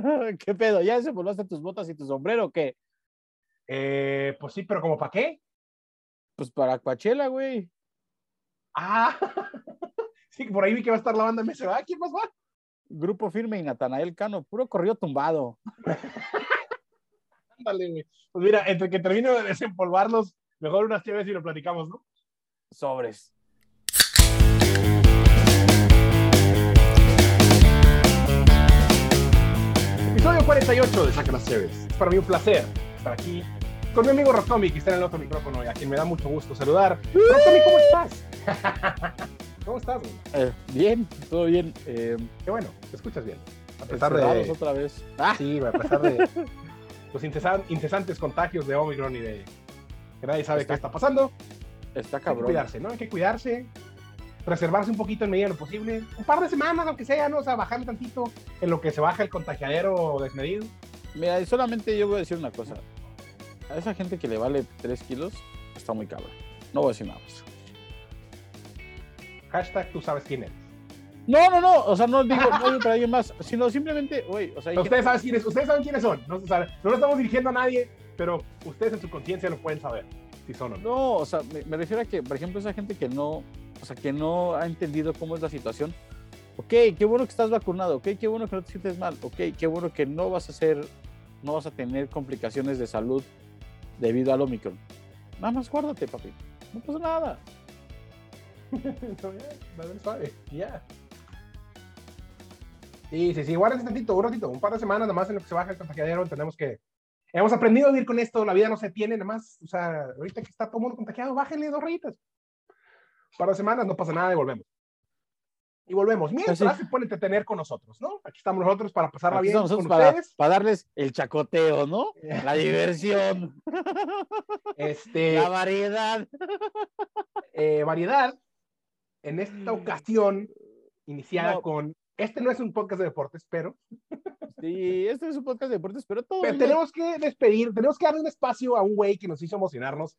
¿Qué pedo? ¿Ya desenvolvaste tus botas y tu sombrero o qué? Eh, pues sí, pero ¿como para qué? Pues para Coachella, güey. Ah, sí, por ahí vi que va a estar la banda MSA. ¿Quién más va? Grupo Firme y Natanael Cano, puro corrido tumbado. Ándale, güey. Pues mira, entre que termino de desempolvarlos, mejor unas chéves y lo platicamos, ¿no? Sobres. Episodio 48 de Saca las Chéves. Es para mí un placer estar aquí con mi amigo Rotomi, que está en el otro micrófono y a quien me da mucho gusto saludar. Rotomi, ¿cómo estás? ¿Cómo estás? Eh, bien, todo bien. Eh, Qué bueno, te escuchas bien. A pesar de... otra vez. Ah, Sí, a pesar de los incesan- incesantes contagios de Omicron y de que nadie sabe Está qué está pasando. está Hay que cabrón. cuidarse, ¿no? Hay que cuidarse, reservarse un poquito en medida de lo posible. Un par de semanas, aunque sea, ¿no? O sea, bajarle tantito en lo que se baja el contagiadero desmedido. Mira, y solamente yo voy a decir una cosa. A esa gente que le vale 3 kilos, está muy cabrón. No voy a decir nada más. Hashtag tú sabes quién eres. No, no, no. O sea, no digo, no para alguien más, sino simplemente, güey, o sea, ustedes saben quiénes, ustedes saben quiénes son. No, no lo estamos dirigiendo a nadie, pero ustedes en su conciencia lo pueden saber, no. O sea, me, me refiero a que, por ejemplo, esa gente que no, o sea, que no ha entendido cómo es la situación. Ok, qué bueno que estás vacunado, ok, qué bueno que no te sientes mal, ok, qué bueno que no vas a hacer, no vas a tener complicaciones de salud debido al Omicron. Nada más guárdate, papi. No pasa nada. No, ya, ya. Sí, sí, sí, guárdense tantito, un ratito, un par de semanas nada más en lo que se baja el contagiadero, entendemos que hemos aprendido a vivir con esto, la vida no se tiene, nada más, o sea, ahorita que está todo el mundo contagiado, bájenle dos rayitas. Un par de semanas, no pasa nada y volvemos. Y volvemos, mientras Así. se pueden entretener con nosotros, ¿no? Aquí estamos nosotros para pasarla bien con para, ustedes. para darles el chacoteo, ¿no? La diversión, Este, la variedad. eh, variedad, en esta ocasión, iniciada No. con, este no es un podcast de deportes, pero Sí, este es un podcast de deportes, pero todo. Pero tenemos que despedir, tenemos que darle un espacio a un güey que nos hizo emocionarnos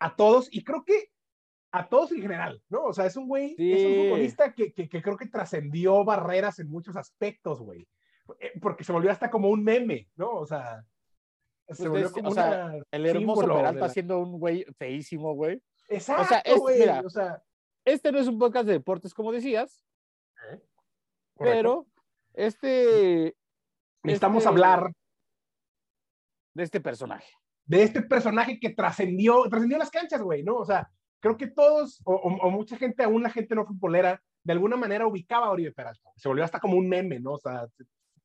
a todos y creo que a todos en general, ¿no? O sea, es un güey, es un futbolista que, que, que creo que trascendió barreras en muchos aspectos, güey. Eh, Porque se volvió hasta como un meme, ¿no? O sea, se Pues volvió como o sea, una El hermoso Peralta la- siendo un güey feísimo, güey. Exacto, es- mira, o sea, Este no es un podcast de deportes, como decías, correcto. pero este. necesitamos este- hablar De este personaje. de este personaje que trascendió, trascendió las canchas, güey, ¿no? O sea, creo que todos, o, o- o mucha gente, aún la gente no futbolera, de alguna manera ubicaba a Oribe Peralta. Se volvió hasta como un meme, ¿no? O sea,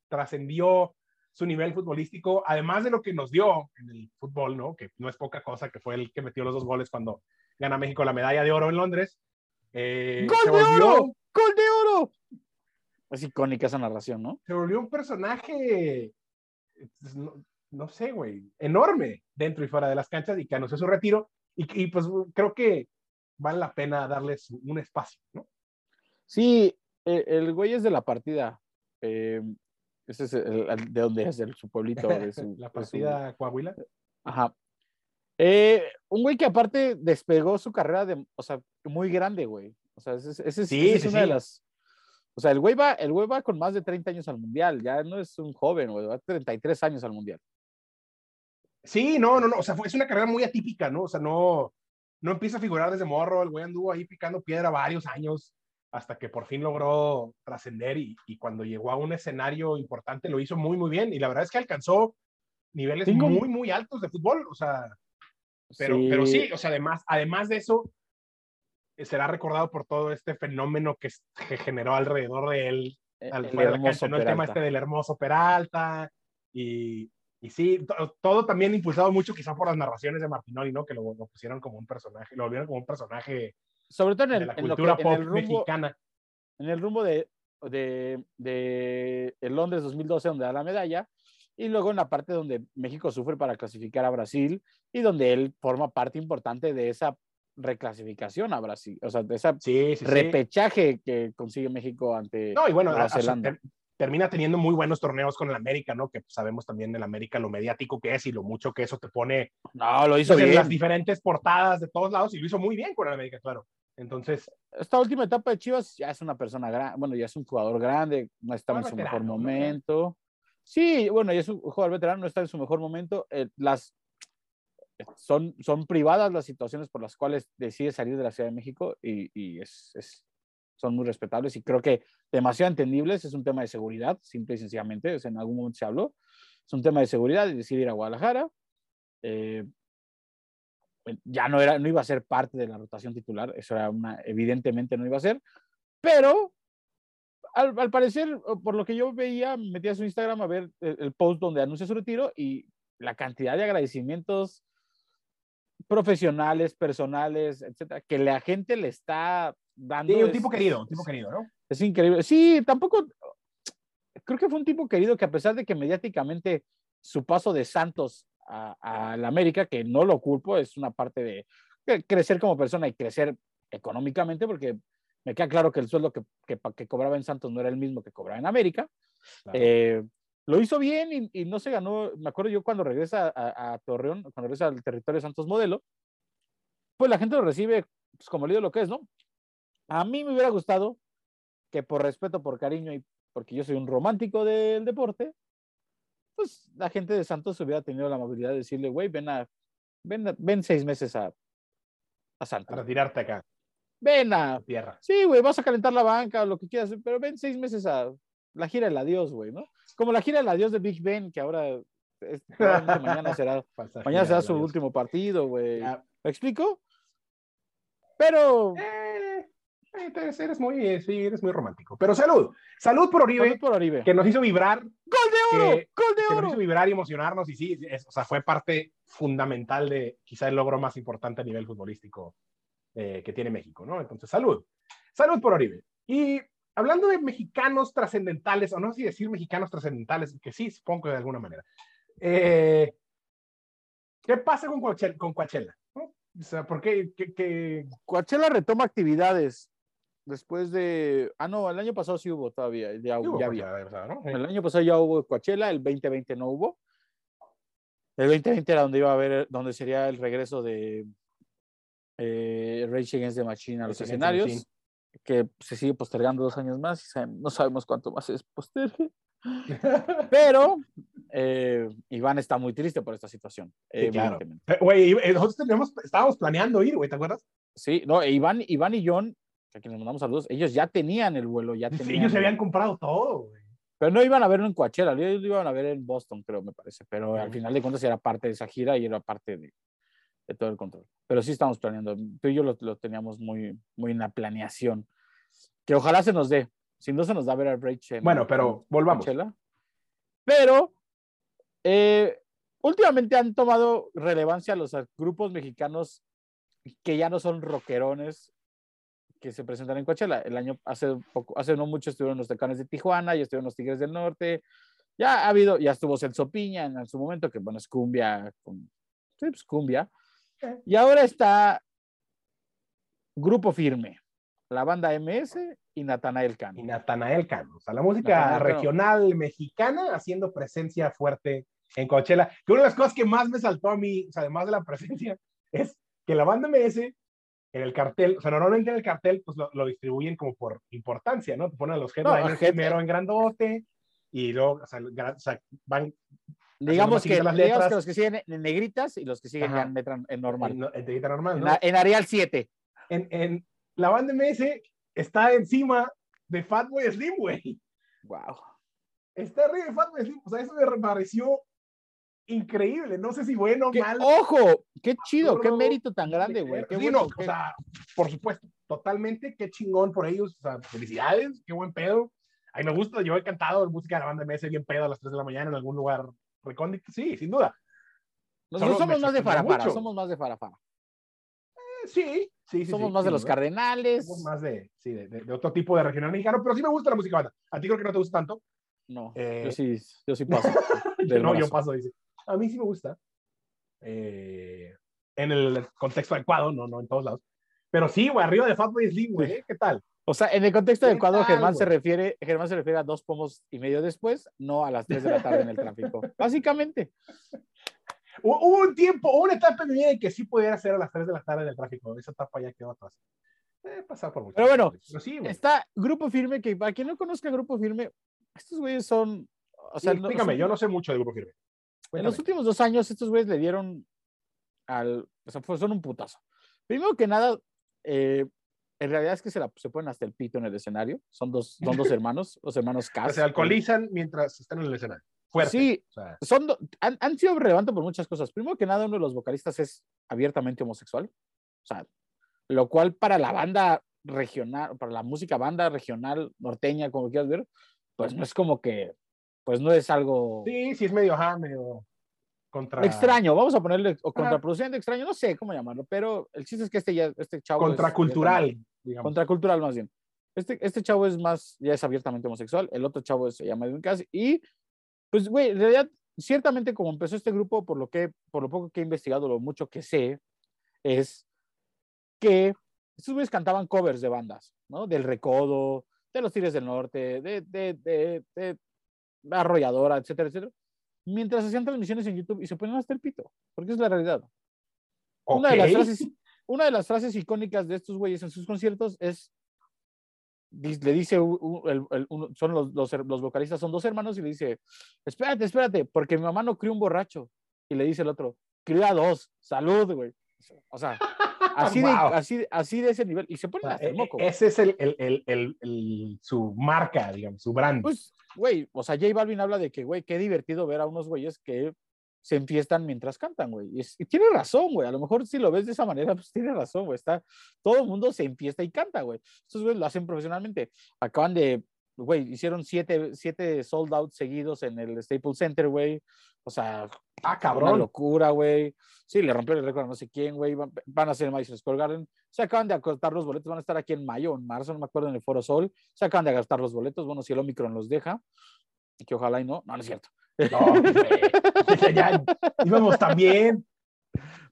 trascendió su nivel futbolístico, además de lo que nos dio en el fútbol, ¿no? Que no es poca cosa, que fue el que metió los dos goles cuando gana México la medalla de oro en Londres. Eh, ¡Gol de volvió- oro! ¡Gol de oro! Es icónica esa narración, ¿no? se volvió un personaje, pues, no, no sé, güey, enorme dentro y fuera de las canchas y que anunció su retiro. Y, y, pues creo que vale la pena darles un espacio, ¿no? Sí, eh, el güey es de la partida. eh, ese es el- el- de donde es, de su pueblito. De su, la de su- partida Coahuila. Ajá. Eh, un güey que aparte despegó su carrera de, o sea, muy grande, güey. O sea, ese, es- ese es, Sí, esa es sí, una de las. O sea, el güey va, el güey va con más de 30 años al mundial. Ya no es un joven, güey. Va 33 años al mundial. Sí, no, no, no, o sea, fue, es una carrera muy atípica, ¿no? O sea, no, no empieza a figurar desde morro, el güey anduvo ahí picando piedra varios años hasta que por fin logró trascender y, y cuando llegó a un escenario importante lo hizo muy, muy bien y la verdad es que alcanzó niveles Tengo- muy, muy altos de fútbol, o sea, Pero sí, pero sí o sea, además, además de eso, será recordado por todo este fenómeno que, s- que generó alrededor de él, eh, al el de la cancha, ¿no? El tema este del hermoso Peralta, y, y sí, to- todo también impulsado mucho quizá por las narraciones de Martinoli, ¿no? Que lo, lo pusieron como un personaje, lo volvieron como un personaje Sobre todo en de el, la en lo que- cultura en pop el rumbo, mexicana. en el rumbo de, de, de el Londres 2012, donde da la medalla, y luego en la parte donde México sufre para clasificar a Brasil y donde él forma parte importante de esa reclasificación a Brasil, o sea, de ese Sí, sí, sí. repechaje que consigue México ante No, y bueno, Nueva Zelanda. ter- termina teniendo muy buenos torneos con el América, ¿no? Que sabemos también el América lo mediático que es y lo mucho que eso te pone No, lo hizo pues, en bien. las diferentes portadas de todos lados y lo hizo muy bien con el América, claro. Entonces, Esta última etapa de Chivas ya es una persona grande, bueno, ya es un jugador grande, no está en su veterano, mejor ¿no? momento. Sí, bueno, y es un jugador veterano, no está en su mejor momento. Eh, las, son, son privadas las situaciones por las cuales decide salir de la Ciudad de México y, y es, es, son muy respetables y creo que demasiado entendibles. Es un tema de seguridad, simple y sencillamente. Es, en algún momento se habló. Es un tema de seguridad y decide ir a Guadalajara. Eh, ya no, era, no iba a ser parte de la rotación titular, eso era una, evidentemente no iba a ser, pero al, al, parecer, por lo que yo veía, me metí a su Instagram a ver el, el, post donde anuncia su retiro y la cantidad de agradecimientos profesionales, personales, etcétera, que la gente le está dando. Sí, un tipo querido, un tipo querido, ¿no? Es increíble. Sí, tampoco. Creo que fue un tipo querido que, a pesar de que mediáticamente su paso de Santos a, a la América, que no lo culpo, es una parte de crecer como persona y crecer económicamente, porque me queda claro que el sueldo que, que, que, cobraba en Santos no era el mismo que cobraba en América. Claro. Eh, lo hizo bien y, y, no se ganó. Me acuerdo yo cuando regresa a, a, Torreón, cuando regresa al territorio de Santos Modelo, pues la gente lo recibe pues, como el ídolo que es, ¿no? A mí me hubiera gustado que por respeto, por cariño y porque yo soy un romántico del deporte, pues la gente de Santos hubiera tenido la amabilidad de decirle, güey, ven a, ven, a, ven seis meses a, a Santos. A retirarte acá. Ven a... Tierra. Sí, güey, vas a calentar la banca o lo que quieras, pero ven seis meses a la gira del adiós, güey, ¿no? Como la gira del adiós de Big Ben, que ahora es, mañana será, mañana será su último partido, güey. ¿Me explico? Pero... Eh, eres muy, sí, eres muy romántico. Pero salud, salud por Oribe, salud por Oribe. que nos hizo vibrar. ¡Gol de oro! Que, ¡Gol de que oro! nos hizo vibrar y emocionarnos. Y sí, es, o sea, fue parte fundamental de quizá el logro más importante a nivel futbolístico eh, que tiene México, ¿no? Entonces, salud. Salud por Oribe. Y hablando de mexicanos trascendentales, o no sé si decir mexicanos trascendentales, que sí, supongo que de alguna manera. Eh, ¿Qué pasa con Coachella? Con Coachella ¿no? O sea, ¿por qué? Coachella retoma actividades después de. Ah, no, el año pasado sí hubo todavía. Ya, hubo ya había. ¿no? El año pasado ya hubo Coachella, el 2020 no hubo. El 2020 era donde iba a haber, donde sería el regreso de eh, Rage Against the Machine a los escenarios, que se sigue postergando dos años más y no sabemos cuánto más es postergue. Pero eh, Iván está muy triste por esta situación. Sí, claro. Güey, eh, nosotros teníamos, estábamos planeando ir, güey, ¿te acuerdas? Sí, no, e Iván, Iván y John, a quienes mandamos saludos, ellos ya tenían el vuelo, ya Sí, tenían. ellos se habían comprado todo, güey. Pero no iban a verlo en Coachella, ellos lo iban a ver en Boston, creo, me parece. Pero al final de cuentas era parte de esa gira y era parte de, de todo el control. Pero sí estamos planeando. Tú y yo lo, lo teníamos muy, muy en la planeación. Que ojalá se nos dé. Si no se nos da ver al en Bueno, pero volvamos. Coachella. Pero eh, últimamente han tomado relevancia los grupos mexicanos que ya no son rockerones que se presentan en Coachella. El año, hace poco, hace no mucho estuvieron los Tecanes de Tijuana, ya estuvieron los Tigres del Norte, ya ha habido, ya estuvo Celso Piña en, en su momento, que bueno, es cumbia, con, sí, pues cumbia. Y ahora está Grupo Firme, la banda MS y Natanael Cano. Y Natanael Cano, o sea, la música Cano. regional mexicana haciendo presencia fuerte en Coachella. Que una de las cosas que más me saltó a mí, o sea, además de la presencia, es que la banda MS en el cartel, o sea, normalmente en el cartel, pues lo, lo distribuyen como por importancia, ¿no? Te ponen a los headliners head- primero en grandote y luego, o sea, gra- o sea, van Digamos que, las digamos que los que siguen en negritas y los que siguen Ajá. en, letra- en normal. en, en tirita normal, En, ¿no? en Arial 7. En, en la banda MS está encima de Fatboy Slim, güey. Wow. Está arriba de Fatboy Slim. O sea, eso me pareció increíble. No sé si bueno o mal. ojo, qué chido, qué mérito tan grande, güey. Qué Sí, bueno, no, qué- o sea, por supuesto, totalmente, qué chingón por ellos. O sea, felicidades, qué buen pedo. A mí me gusta, yo he cantado música de la banda MS bien pedo a las 3 de la mañana en algún lugar recóndito. Sí, sin duda. Nosotros somos más de farafara, mucho. somos más de farafara. Eh, sí, sí, sí. somos sí, más de los cardenales. Somos más de, sí, de, de- de otro tipo de regional mexicano, pero sí me gusta la música banda. A ti creo que no te gusta tanto. No, Eh, yo sí, yo sí paso. Yo no, yo paso, dice. A mí sí me gusta. Eh, en el contexto adecuado, no, no en todos lados. Pero sí, güey, arriba de Fatboy Slim, güey, ¿eh? ¿qué tal? O sea, en el contexto ¿Qué adecuado, tal, Germán se refiere, Germán se refiere a dos pomos y medio después, no a las 3 de la tarde en el tráfico. Básicamente. Hu- Hubo un tiempo, una etapa en mi vida en que sí pudiera ser a las 3 de la tarde en el tráfico. Esa etapa ya quedó atrás. Eh, pasar por mucho. Pero bueno, Pero sí, güey. Está Grupo Firme, que para quien no conozca Grupo Firme, estos güeyes son O sea, Sí, no- explícame, los yo no sé mucho de Grupo Firme. En Cuéntame. los últimos dos años, estos güeyes le dieron al. O sea, son un putazo. Primero que nada, eh, en realidad es que se, la, se ponen hasta el pito en el escenario. Son dos, son dos hermanos, los hermanos Cass. se alcoholizan mientras están en el escenario. Fuerte. Sí, O sea, son, han, han sido relevantes por muchas cosas. Primero que nada, uno de los vocalistas es abiertamente homosexual. O sea, lo cual para la banda regional, para la música banda regional, norteña, como quieras ver, pues no es como que, pues no es algo sí, sí es medio, ajá, medio contra... extraño. Vamos a ponerle, o contraproducente, extraño, no sé cómo llamarlo, pero el chiste es que este ya, este chavo. es Contracultural, digamos. contracultural más bien. Este, este chavo es más, ya es abiertamente homosexual, el otro chavo se llama Edwin Cass y, pues, güey, en realidad, ciertamente como empezó este grupo, por lo que, por lo poco que he investigado, lo mucho que sé, es que estos güeyes cantaban covers de bandas, ¿no? Del Recodo, de los Tigres del Norte, de, de, de, de Arrolladora, etcétera, etcétera, mientras hacían transmisiones en YouTube y se ponían hasta el pito, porque es la realidad. Una, de las frases, una de las frases icónicas de estos güeyes en sus conciertos es, le dice, el- el- son los, los, los vocalistas, son dos hermanos y le dice, espérate, espérate, porque mi mamá no crió un borracho. Y le dice el otro, crió a dos, salud, güey. O sea, así, de, Wow. así, así de ese nivel. Y se sea, hasta el e- moco. e- güey. ese es el, el- su marca, digamos, su brand. Pues, güey, o sea, J Balvin habla de que, güey, qué divertido ver a unos güeyes que se enfiestan mientras cantan, güey. Y, tiene razón, güey. A lo mejor si lo ves de esa manera, pues tiene razón, güey. Está, todo el mundo se enfiesta y canta, güey. Estos güeyes lo hacen profesionalmente. Acaban de, güey, hicieron siete, siete sold out seguidos en el Staples Center, güey. O sea, ah, una cabrón. locura, güey. Sí, le rompió el récord a no sé quién, güey. Van, van a hacer el Madison Square Garden. Se acaban de acortar los boletos. Van a estar aquí en mayo, en marzo, no me acuerdo, en el Foro Sol. Se acaban de agotar los boletos. Bueno, si el Omicron los deja, que ojalá y no. No, no es cierto. No, güey. ya íbamos también.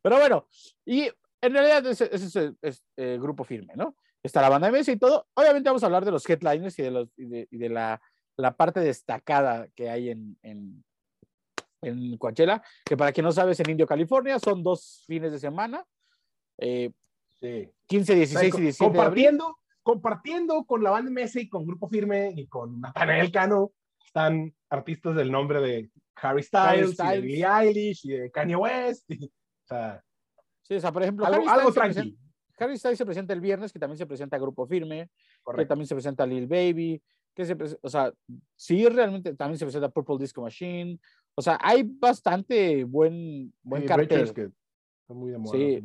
Pero bueno, y en realidad ese, ese es el es, eh, grupo firme, ¿no? Está la banda MS y todo. Obviamente vamos a hablar de los headliners y de, los, y de, y de la, la parte destacada que hay en, en, en Coachella, que para quien no sabe es en Indio, California. Son dos fines de semana. eh, Sí. 15, 16 y 17 de abril. compartiendo, compartiendo con la banda MS y con Grupo Firme y con Nathaniel Cano, están artistas del nombre de Harry Styles, Styles. y de Billie Eilish y de Kanye West. y- o sea, Sí, o sea, por ejemplo, algo, Harry, algo Styles presenta, Harry Styles se presenta el viernes, que también se presenta Grupo Firme, que Correcto. también se presenta Lil Baby, que se o sea, sí, realmente también se presenta Purple Disco Machine. O sea, hay bastante buen, buen Sí, cartel. Que están muy de moda Sí.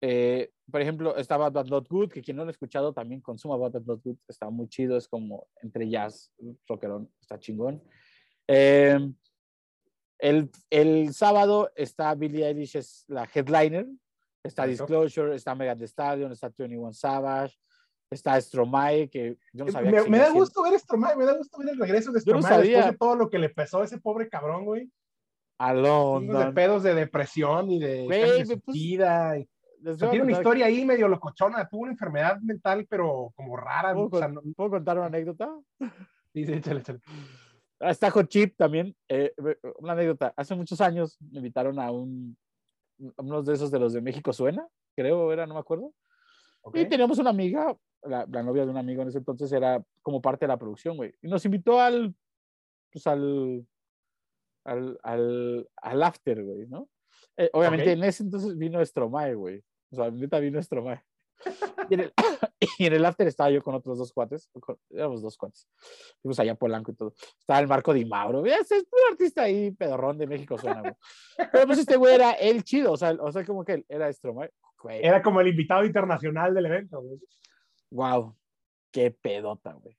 Eh, por ejemplo, está Bad Bad Not Good, que quien no lo ha escuchado también consuma Bad Bad Not Good, está muy chido, es como entre jazz, rockerón, está chingón. Eh, el, el sábado está Billie Eilish, es la headliner, está. Disclosure, está Megan Thee Stallion, está 21 Savage, está Stromae, que yo no sabía me, que me da gusto ver Stromae, me da gusto ver el regreso de Yo no Stromae después de todo lo que le pesó a ese pobre cabrón, güey. a Chingos de London. pedos de depresión y de suicida y- Tiene una historia ahí medio locochona, tuvo una enfermedad mental, pero como rara. ¿Puedo, o sea, no- puedo contar una anécdota? sí, sí, échale, échale. Está Hot Chip también. eh, una anécdota. Hace muchos años me invitaron a un a unos de esos de los de México Suena, creo era, no me acuerdo. Y teníamos una amiga, la, la novia de un amigo en ese entonces era como parte de la producción, güey. Y nos invitó al, pues al, al, al, al after, güey, ¿no? Eh, obviamente en ese entonces vino Stromae, güey. O sea, neta vino Stromae. Y en, el, y en el after estaba yo con otros dos cuates, con- éramos dos cuates. Fuimos allá a Polanco y todo. Estaba el Marco Di Mauro, ya es un artista ahí pedorrón de México suena, güey. Pero pues este güey era el chido, o sea, o sea como que él era Stromae. Güey, Era como el invitado internacional del evento. güey. wow, qué pedota, güey.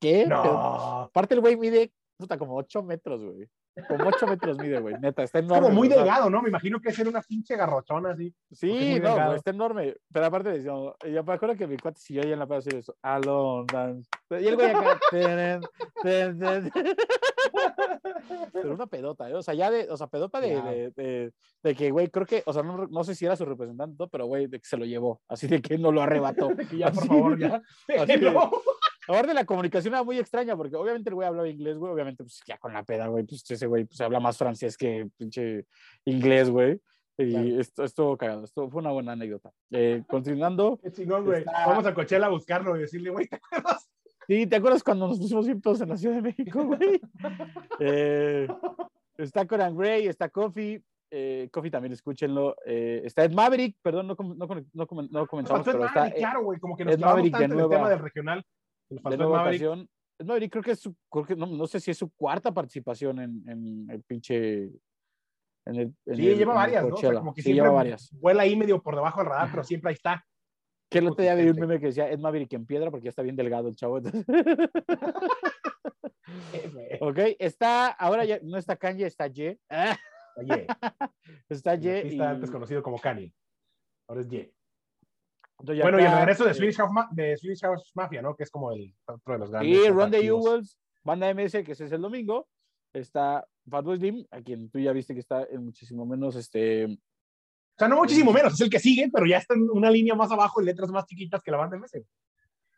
Qué pedota. No. Aparte el güey mide, puta, como 8 metros, güey. Como 8 metros mide, güey, neta, está Es enorme. como muy delgado, ¿no? Me imagino que es una pinche garrochona así. es Sí, muy no, está enorme. Pero aparte, decíamos, yo me acuerdo que mi cuate siguió ahí en la peda así eso, Alone Dance. Y el güey acá, pero una pedota, ¿eh? O sea, ya de, o sea, pedota de, de, de, de que, güey, creo que, o sea, no, no sé si era su representante, pero, güey, de que se lo llevó, así de que no lo arrebató. Ya, por Así. favor, ya. Así No. Aparte la comunicación era muy extraña, porque obviamente el güey hablaba inglés, güey, obviamente, pues ya con la peda, güey, pues ese güey pues, habla más francés que pinche inglés, güey. Y Claro. esto estuvo cagado, esto fue una buena anécdota. Eh, continuando, Qué chingón, güey. Está- Vamos a Coachella a buscarlo y decirle, güey, ¿te acuerdas? Sí, ¿te acuerdas cuando nos pusimos bien todos en la Ciudad de México, güey? Eh, está Conan Gray, está Coffee, eh, Coffee también escúchenlo. Eh, está Ed Maverick, perdón, no, no, no, no comenzamos, pero está Maverick, Ed- claro, güey, como que nos Ed Maverick de tanto el tema del regional. De nueva Maverick. ocasión. Maverick creo que es su, creo que no, no sé si es su cuarta participación en, en el pinche. En el, en Sí, el- lleva varias, ¿no? O sea, Coachella. como que sí, lleva varias. vuela ahí medio por debajo del radar, pero siempre ahí está. Que el otro día vi un meme que decía Ed Maverick en piedra porque ya está bien delgado el chavo. entonces- ok, está, ahora ya no está Kanye, está Ye. Ah, Oye, está Ye. y- antes conocido como Kanye. Ahora es Ye. Entonces Bueno, y el regreso de eh, Swedish House, de Swedish House Mafia, ¿no? Que es como el otro de los grandes. Y Ron de. Ewells, banda MS, que ese es el domingo. Está Fatboy Slim, a quien tú ya viste que está en muchísimo menos este. O sea, no muchísimo menos, es el que sigue, pero ya está en una línea más abajo en letras más chiquitas que la banda MS.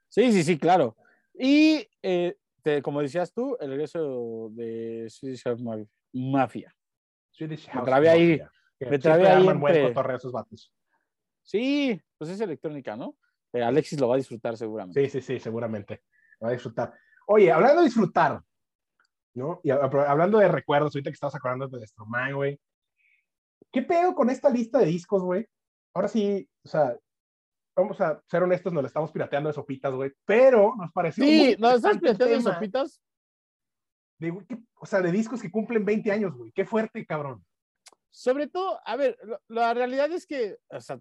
Sí, sí, sí, claro. Y eh, te- como decías tú, el regreso de Swedish House Ma- Mafia. Swedish Me House trabé ahí, Mafia, que me trabé ahí entre-. Sí, pues es electrónica, ¿no? Eh, Alexis lo va a disfrutar seguramente. Sí, sí, sí, seguramente. Me va a disfrutar. Oye, hablando de disfrutar, ¿no? Y hablando de recuerdos, ahorita que estabas acordando de Stromae, güey. ¿Qué pedo con esta lista de discos, güey? Ahora sí, o sea, vamos a ser honestos, nos la estamos pirateando de sopitas, güey, pero nos pareció. Sí, no, estás sopitas. de, ¿qué- o sea, de discos que cumplen 20 años, güey. Qué fuerte, cabrón. Sobre todo, a ver, lo- la realidad es que, o sea,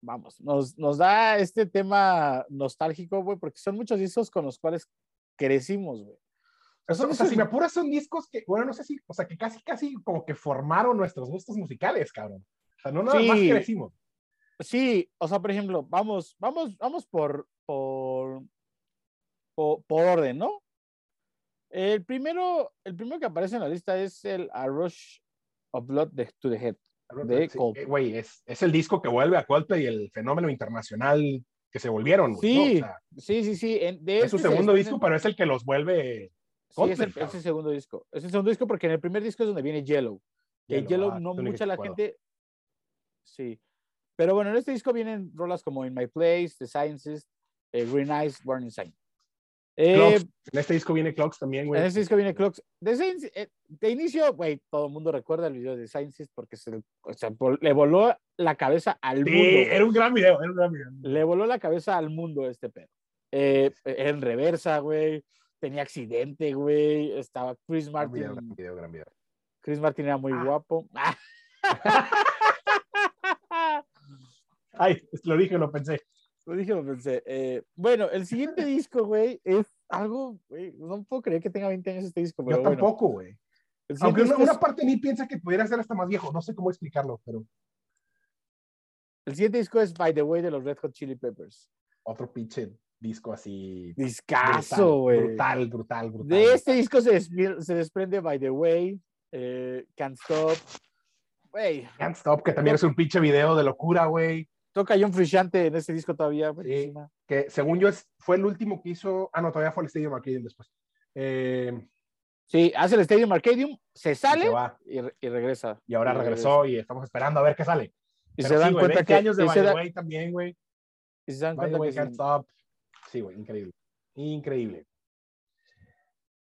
vamos, nos, nos da este tema nostálgico, güey, porque son muchos discos con los cuales crecimos, güey. O sea, son o sea, esos- si me apuras, son discos que, bueno, no sé si, o sea, que casi, casi como que formaron nuestros gustos musicales, cabrón. O sea, no nada más Sí. crecimos. Sí, o sea, por ejemplo, vamos, vamos, vamos por, por, por, por orden, ¿no? El primero, el primero que aparece en la lista es el A Rush of Blood de- to the Head. De Sí, eh, Güey, es, es el disco que vuelve a Coldplay y el fenómeno internacional que se volvieron. güey, ¿no? O Sí, sea, sí, sí, sí. en- de es su este se segundo disco, pero es el que los vuelve. Sí, es Coldplay, el, es el segundo disco. Es el segundo disco porque en el primer disco es donde viene Yellow. Que Yellow, Yellow, ah, no mucha la gente. Sí. Pero bueno, en este disco vienen rolas como In My Place, The Sciences, eh, Green Eyes, Warning Sign. Eh, Clocks. En este disco viene Clocks también, güey. en este disco viene Clocks. Sciences, eh, de inicio, güey, todo el mundo recuerda el video de Sciences porque se, o sea, le voló la cabeza al Sí, mundo. güey. era un gran video, era un gran video. Le voló la cabeza al mundo este pedo. Eh, era en reversa, güey. Tenía accidente, güey. Estaba Chris Gran Martin. video, gran video, gran video. Chris Martin era muy Ah. guapo. Ay, lo dije, lo pensé. Lo dije, lo pensé. Eh, bueno, el siguiente disco, güey, es algo, güey, no puedo creer que tenga 20 años este disco, pero Yo bueno. tampoco, güey. Aunque una parte de mí piensa que pudiera ser hasta más viejo. No sé cómo explicarlo, pero el siguiente disco es By the Way de los Red Hot Chili Peppers. otro pinche disco así. Discaso, güey. Brutal, brutal, brutal. De este disco se, despre- se desprende By the Way, eh, Can't Stop. Güey, Can't Stop, que también es un pinche video de locura, güey. Toca John Frusciante en este disco todavía. Que según yo es, fue el último que hizo. Ah, no, todavía fue el Stadium Arcadium después. Eh, Sí, hace el Stadium Arcadium, se y sale se va. y, re- y regresa. Y ahora Y regresó y estamos esperando a ver qué sale. Y Pero se sí, dan güey, cuenta 20 que. años de y se da- también, güey. y se dan By cuenta Way, que Can't sí. Sí, güey, increíble. Increíble.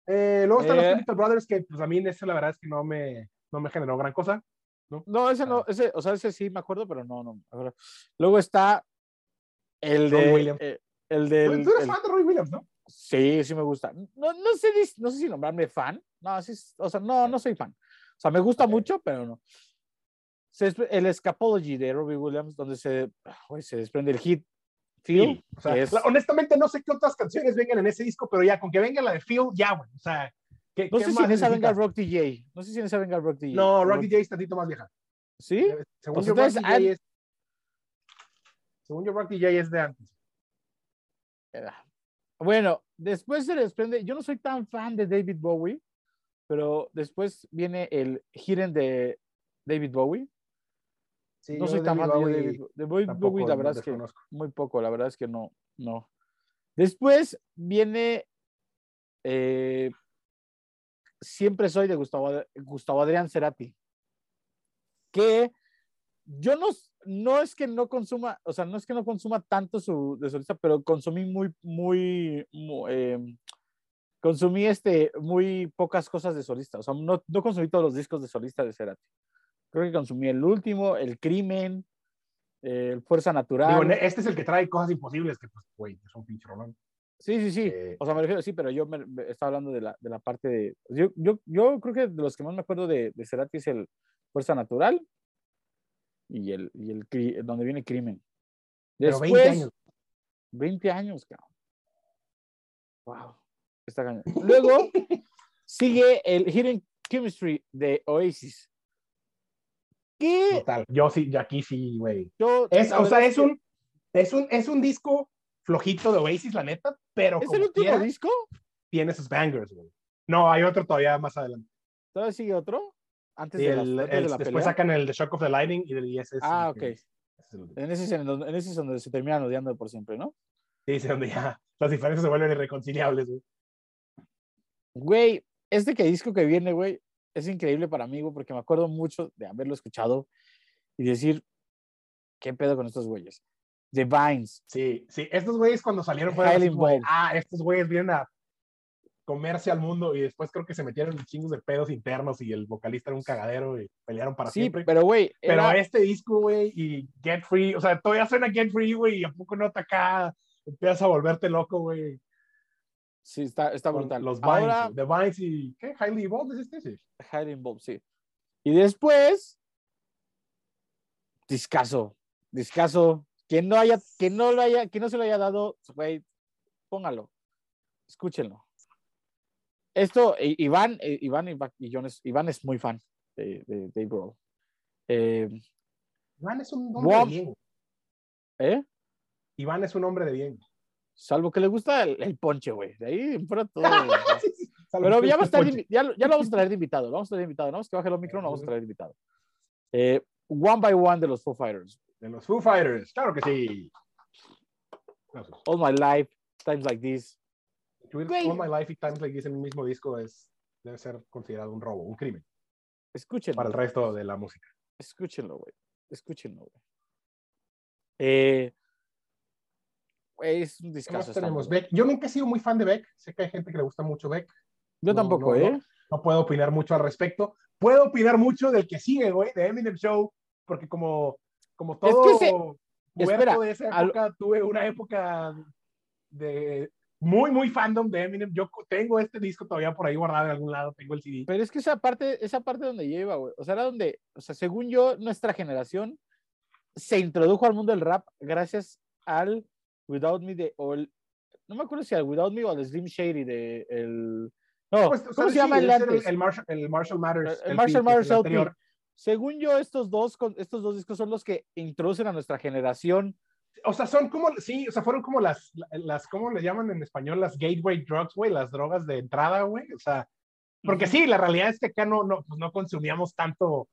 Eh, luego están los Eh, Chemical Brothers, que pues a mí ese la verdad es que no me, no me generó gran cosa. No, ese Ah. no, ese, o sea, ese sí me acuerdo, pero no, no. acuerdo. Luego está el de. Williams. eh, el Tú del. tú eres el- fan de Roy Williams, ¿no? sí, sí me gusta. No, no, sé, dis- no sé si nombrarme fan. No, sí, o sea, no, no soy fan. O sea, me gusta Ok. mucho, pero no. El Escapology de Robbie Williams, donde se, ah, güey, se desprende el hit Feel, Sí, o sea, es- la- honestamente no sé qué otras canciones vengan en ese disco, pero ya con que venga la de Phil, ya, güey. O sea, ¿qué, no qué sé si en esa venga? Rock DJ. No sé si en esa venga Rock DJ. No, Rock DJ es tantito más vieja. ¿Sí? Según Pues yo, entonces, Rock DJ es. Según yo, Rock DJ es de antes. Ah, Bueno, después se desprende, yo no soy tan fan de David Bowie, pero después viene el Hidden de David Bowie. Sí, no soy tan fan de Bowie David, de Bowie, la verdad es que muy poco, la verdad es que no, no. Después viene eh, Siempre soy de Gustavo, Ad- Gustavo Adrián Cerati, que yo no, no es que no consuma, o sea, no es que no consuma tanto su de solista, pero consumí muy, muy, mu- em, consumí este, muy pocas cosas de solista. O sea, no, no consumí todos los discos de solista de Cerati. Creo que consumí el último, El Crimen, eh, Fuerza Natural. Este es el que trae cosas imposibles que, pues, güey, es un pinche rolón. Sí, sí, sí. Eh, O sea, me refiero, sí, pero yo me, me estaba hablando de la, de la parte de... Yo, yo, yo creo que de los que más me acuerdo de, de Cerati es el Fuerza Natural y el, y el donde viene Crimen. Pero Después, 20 años. 20 años, cabrón. Wow. Está cañón. Luego sigue el Hidden Chemistry de Oasis. Que Total. Yo sí, yo aquí sí, güey. Es, o sea, es que- un, es un, es un disco flojito de Oasis, la neta, pero ¿Es el como último quiera, disco? tiene sus bangers, güey. No, hay otro todavía más adelante. ¿Todavía sigue otro? Antes de, la, el- de el- la después pelea. sacan el The Shock of the Lightning y, el- es. Ah, el que- ok. ese es el- En ese, es en ese es donde se terminan odiando por siempre, ¿no? Sí, sí, donde ya las diferencias se vuelven irreconciliables, güey. Güey, este que disco que viene, güey, es increíble para mí, güey, porque me acuerdo mucho de haberlo escuchado y decir, ¿qué pedo con estos güeyes? The Vines. Sí, sí. Estos güeyes cuando salieron fueron como involved. ah, estos güeyes vienen a comerse al mundo y después creo que se metieron chingos de pedos internos y el vocalista era un cagadero y pelearon para Sí, siempre. pero güey, Pero era- este disco, güey, y Get Free, o sea, todavía suena Get Free, güey, y a poco no te acá, empiezas a volverte loco, güey. sí, está, está brutal. Los Vines, Ahora, The Vines y, ¿qué? Highly Evolved es este, sí. Highly Involved, sí. Y después, discaso, discaso. Quien no haya, que no lo haya, que no se lo haya dado, güey, póngalo, escúchenlo. Esto, Iván, eh, Iván y Ba- y John es- Iván es muy fan de, de Dave Grohl. Eh, Iván es un hombre de bien. ¿eh? Iván es un hombre de bien. Salvo que le gusta el, el ponche, güey. De ahí fuera todo. Pero ya va a estar, ya, lo- ya lo vamos a traer de invitado. Lo vamos a traer de invitado. No, es que baje el micrófono, lo vamos a traer de invitado. Eh, one by One de los Foo Fighters. De los Foo Fighters, claro que sí. Aplausos. All My Life, Times Like This. All My Life y Times Like This en un mismo disco es, debe ser considerado un robo, un crimen Escúchenlo. para el resto de la música. Escúchenlo, güey. Escúchenlo, güey. Eh, es un ¿Qué discazo. tenemos? Beck. Yo nunca he sido muy fan de Beck. Sé que hay gente que le gusta mucho Beck. Yo No, tampoco, no, ¿eh? no. No puedo opinar mucho al respecto. Puedo opinar mucho del que sigue, güey, de Eminem Show, porque como, como que todo ese- puberto espera, de esa al- época, tuve una época de muy, muy fandom de Eminem. Yo tengo este disco todavía por ahí guardado en algún lado, tengo el CD. Pero es que esa parte, esa parte donde lleva, güey. O sea, era donde, o sea, según yo, nuestra generación se introdujo al mundo del rap gracias al Without Me de, o el, no me acuerdo si al Without Me o al Slim Shady de el, no, Pues, ¿cómo se llama el antes? El, Marshall, el Marshall Matters. El Marshall que Según yo, estos dos, estos dos discos son los que introducen a nuestra generación. O sea, son como, sí, o sea, fueron como las, las, ¿cómo le llaman en español? Las gateway drugs, güey, las drogas de entrada, güey. O sea, porque sí, la realidad es que acá no, no, pues no consumíamos tanto, o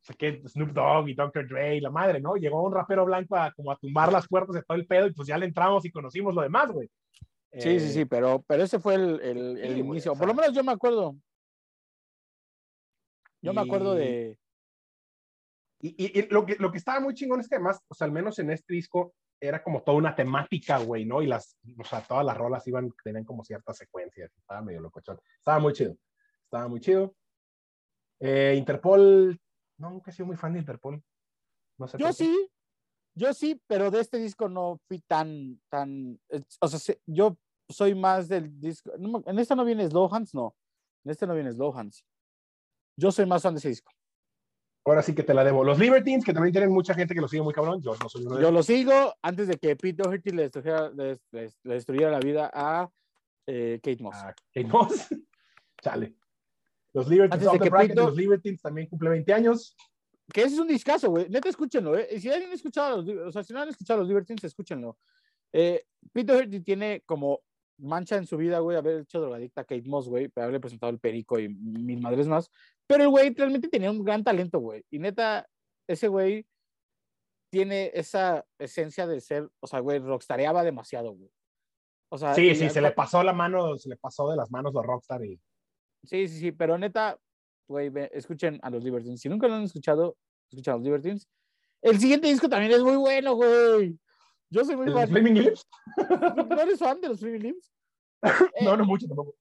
sea, que Snoop Dogg y Dr. Dre y la madre, ¿no? Llegó un rapero blanco a como a tumbar las puertas de todo el pedo y pues ya le entramos y conocimos lo demás, güey. Sí, sí, Eh, sí, pero, pero ese fue el, el- el sí, güey, inicio. Por lo menos yo me acuerdo. Yo me acuerdo de. Y, y- y lo, que, lo que estaba muy chingón es que además, o sea, al menos en este disco, era como toda una temática, güey, ¿no? Y las, o sea, todas las rolas iban, tenían como ciertas secuencias. Estaba medio locochón. Estaba muy chido. Estaba muy chido. Eh, Interpol, no, nunca he sido muy fan de Interpol. No sé Yo sí, yo sí, pero de este disco no fui tan, tan, eh, o sea, se- yo soy más del disco, no en este no viene Slow Hands, no, en este no viene Slow Hands. Yo soy más fan de ese disco. Ahora sí que te la debo. Los Libertines, que también tienen mucha gente que los sigue muy cabrón. Yo no soy uno de Yo ellos. lo sigo antes de que Pete Doherty le destruyera, le- le- le destruyera la vida a eh, Kate Moss. Ah, Kate Moss. Chale. Los Libertines, Antes de que Bracket Pito- los Libertines también cumple 20 años. Que ese es un discazo, güey. Neta, escúchenlo, ¿eh? Si alguien ha escuchado, a los, o sea, si no han escuchado a los Libertines, escúchenlo. Eh, Pete Doherty tiene como mancha en su vida, güey, haber hecho drogadicta a Kate Moss, güey, haberle presentado el perico y mil madres más. Pero el güey realmente tenía un gran talento, güey. Y neta, ese güey tiene esa esencia de ser, o sea, güey, rockstareaba demasiado, güey. O sea, Sí, sí, se le pasó la mano, se le pasó de las manos los Rockstar y Sí, sí, sí, pero neta, güey, escuchen a los Libertines. Si nunca lo han escuchado, escuchen a los Libertines. El siguiente disco también es muy bueno, güey. Yo soy muy ¿El fan. Flaming Lips? ¿No eres fan de los Flaming Lips? No, no mucho tampoco.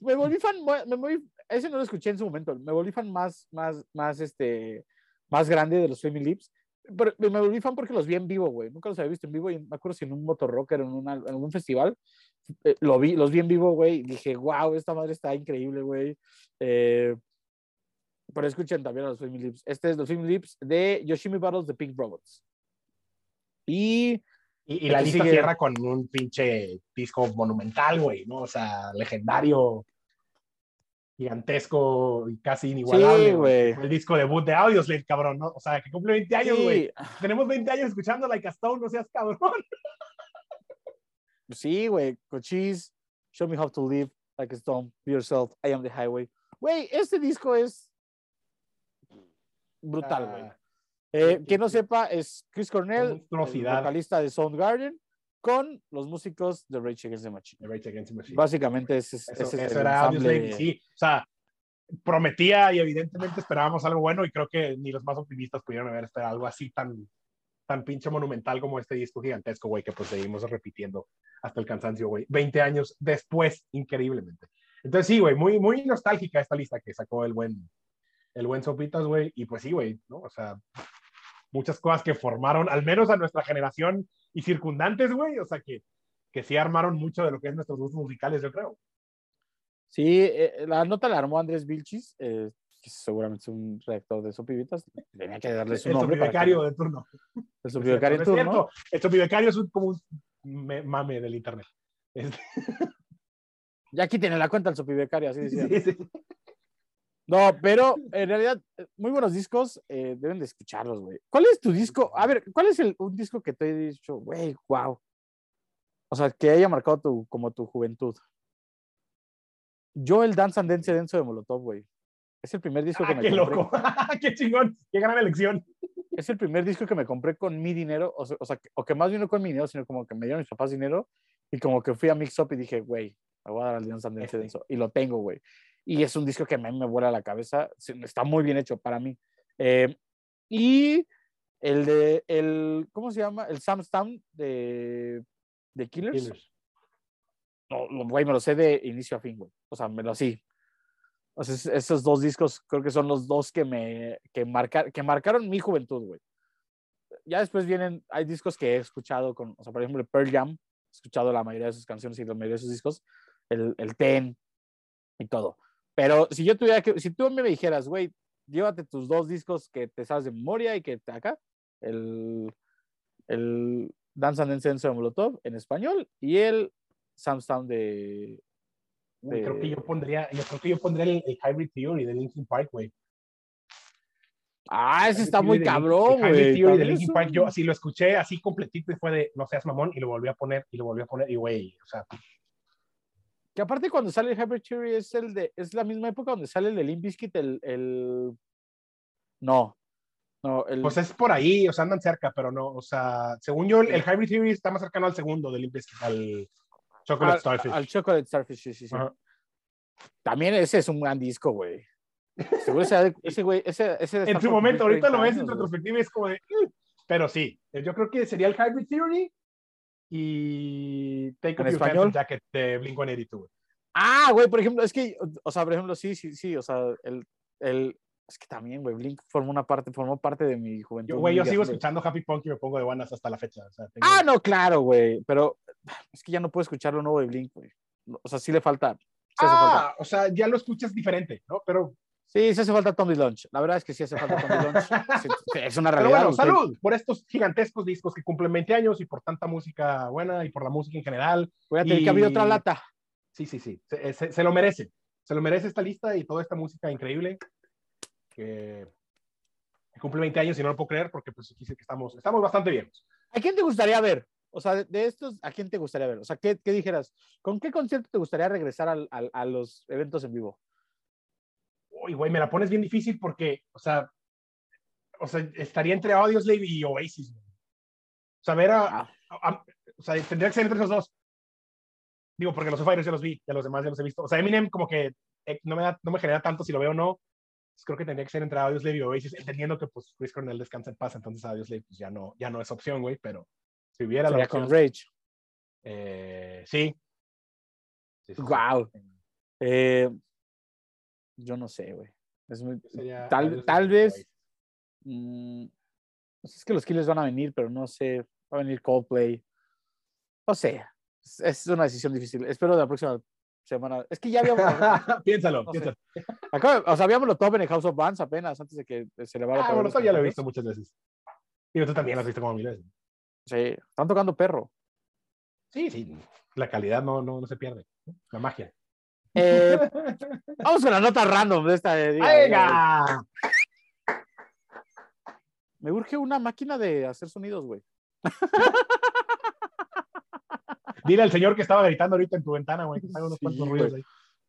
Me volví fan, me volví, ese no lo escuché en su momento, me volví fan más, más, más, este, más grande de los Flaming Lips, pero me volví fan porque los vi en vivo, güey, nunca los había visto en vivo y me acuerdo si en un motorrocker, en, una, en un festival, eh, lo vi, los vi en vivo, güey, y dije, wow, esta madre está increíble, güey. Eh, pero escuchen también a los Flaming Lips. Este es los Flaming Lips de Yoshimi Battles de Pink Robots. Y Y, y la lista sigue- cierra con un pinche disco monumental, güey, ¿no? O sea, legendario, gigantesco y casi inigualable. Sí, güey. El disco debut de Audioslave, cabrón, ¿no? O sea, que cumple 20 años, güey. sí, Tenemos 20 años escuchando Like a Stone, no seas cabrón. Sí, güey, Cochise, Show Me How to Live, Like a Stone, Be Yourself, I Am the Highway. Güey, este disco es brutal, güey. Ah, Eh, sí, quien no sí. sepa es Chris Cornell, el vocalista de Soundgarden, con los músicos de Rage Against the Machine. Rage Against the Machine. Básicamente ese es, Eso, ese es el era ensamble- sí. O sea, prometía y evidentemente esperábamos algo bueno y creo que ni los más optimistas pudieron haber esperado algo así tan, tan pinche monumental como este disco gigantesco, güey, que pues seguimos repitiendo hasta el cansancio, güey. 20 años después, increíblemente. Entonces sí, güey, muy, muy nostálgica esta lista que sacó el buen, el buen Sopitas, güey. Y pues sí, güey, ¿no? O sea, muchas cosas que formaron, al menos a nuestra generación y circundantes, güey. O sea, que, que sí armaron mucho de lo que es nuestros gustos musicales, yo creo. Sí, eh, la nota la armó Andrés Vilchis, eh, que seguramente es un redactor de Sopivitas. Tenía que darle su el nombre. que- sopibecario de turno. El sopibecario es turno. cierto, El sopibecario es un, como un me- mame del internet. Este, Ya aquí tiene la cuenta el sopibecario, así decía. sí, sí. No, pero en realidad, muy buenos discos, eh, deben de escucharlos, güey. ¿Cuál es tu disco? A ver, ¿cuál es el, un disco que te he dicho, güey, wow? O sea, que haya marcado tu, como tu juventud. Yo el Dance and Dance Denso de Molotov, güey. Es el primer disco que Ah, me qué compré. loco. qué chingón. Qué gran elección. Es el primer disco que me compré con mi dinero, o sea, o sea, que- o que más bien no con mi dinero, sino como que me dieron mis papás dinero y como que fui a Mix Up y dije, güey, me voy a dar al Dance and Dance Este. Denso. Y lo tengo, güey. Y es un disco que a mí me vuela la cabeza. Está muy bien hecho para mí. Eh, y el de, el, ¿cómo se llama? El Sam Stam de, de Killers. Killers. No, lo- güey, me lo sé de inicio a fin, güey. O sea, me lo sí. O sea, es- esos dos discos creo que son los dos que me que, marca- que marcaron mi juventud, güey. Ya después vienen, hay discos que he escuchado con, o sea, por ejemplo, Pearl Jam, he escuchado la mayoría de sus canciones y la mayoría de sus discos, el, el Ten y todo. Pero si yo tuviera que, si tú me dijeras, güey, llévate tus dos discos que te sabes de memoria y que te acá, el, el Dance and Dance de Molotov en español y el Samstown de, Uy, creo que de- yo pondría, yo creo que yo pondría el, el Hybrid Theory de Linkin Park, güey. Ah, ese está muy de cabrón, el Hybrid güey. Theory de Linkin Park, yo así lo escuché así completito y fue de no seas mamón y lo volví a poner y lo volví a poner y güey, o sea, Que aparte cuando sale el Hybrid Theory es el de, es la misma época donde sale el de Limp Bizkit, el, el... No, no, el... pues es por ahí, o sea, andan cerca, pero no, o sea, según yo, el, el Hybrid Theory está más cercano al segundo del al Chocolate al, Starfish. al Chocolate Starfish, sí, sí, sí. También ese es un gran disco, güey. Seguro ese, ese güey, ese, ese en su momento, ahorita lo 30 ves en retrospectiva y es como de, "Mm", pero sí, yo creo que sería el Hybrid Theory y Take ¿En español? Jacket de Blink-182. güey. Ah, güey, por ejemplo, es que, o sea, por ejemplo, sí, sí, sí, o sea, el, el, es que también, güey, Blink formó una parte, formó parte de mi juventud. Yo, güey, muy yo sigo escuchando Happy Punk y me pongo de buenas hasta la fecha. O sea, tengo- Ah, no, claro, güey, pero es que ya no puedo escuchar lo nuevo de Blink, güey. O sea, sí le falta, sí hace falta. Ah, o sea, ya lo escuchas diferente, ¿no? Pero, Sí, sí hace falta Tommy Lunch. La verdad es que sí hace falta Tommy Lunch. Es una pero realidad. usted- salud por estos gigantescos discos que cumplen 20 años y por tanta música buena y por la música en general. Voy a tener que abrir otra lata. Sí, sí, sí. Se, se- se lo merece. Se lo merece esta lista y toda esta música increíble que, que cumple 20 años y no lo puedo creer porque pues aquí sí que estamos, estamos bastante bien. ¿A quién te gustaría ver? O sea, de, de estos, ¿a quién te gustaría ver? O sea, ¿qué, qué dijeras? ¿Con qué concierto te gustaría regresar al- al- a los eventos en vivo? Uy, güey, me la pones bien difícil porque, o sea, o sea, estaría entre Audioslave y Oasis. güey. O sea, ver a, a- a- o sea, tendría que ser entre esos dos. Digo, porque los Fighters ya los vi, ya los demás ya los he visto. O sea, Eminem como que eh, no me, da, no me genera tanto si lo veo o no. creo que tendría que ser entre Audioslave y Oasis, entendiendo que pues Chris Cornell descansa en paz, entonces Audioslave pues ya no, ya no es opción, güey, pero si hubiera la con Rage. eh, sí. Sí, sí, sí. Wow. Eh, yo no sé, güey. Es muy- Sería Tal- tal vez- mm, pues es que los Killers van a venir, pero no sé. Va a venir Coldplay. No sé. Es, es una decisión difícil. Espero la próxima semana. Es que ya habíamos. piénsalo, No piénsalo. acá- o sea, habíamos lo top en el House of Bands apenas antes de que se elevara. Ah, otra bueno, ya lo he visto muchas veces. Y tú también lo has visto como mil veces. Sí, están tocando perro. Sí, sí, la calidad no, no, no se pierde. La magia. Eh, vamos con la nota random de esta. de. ¡Venga! Me urge una máquina de hacer sonidos, güey. Dile al señor que estaba gritando ahorita en tu ventana, güey, que haga unos Sí, cuantos güey. ruidos ahí.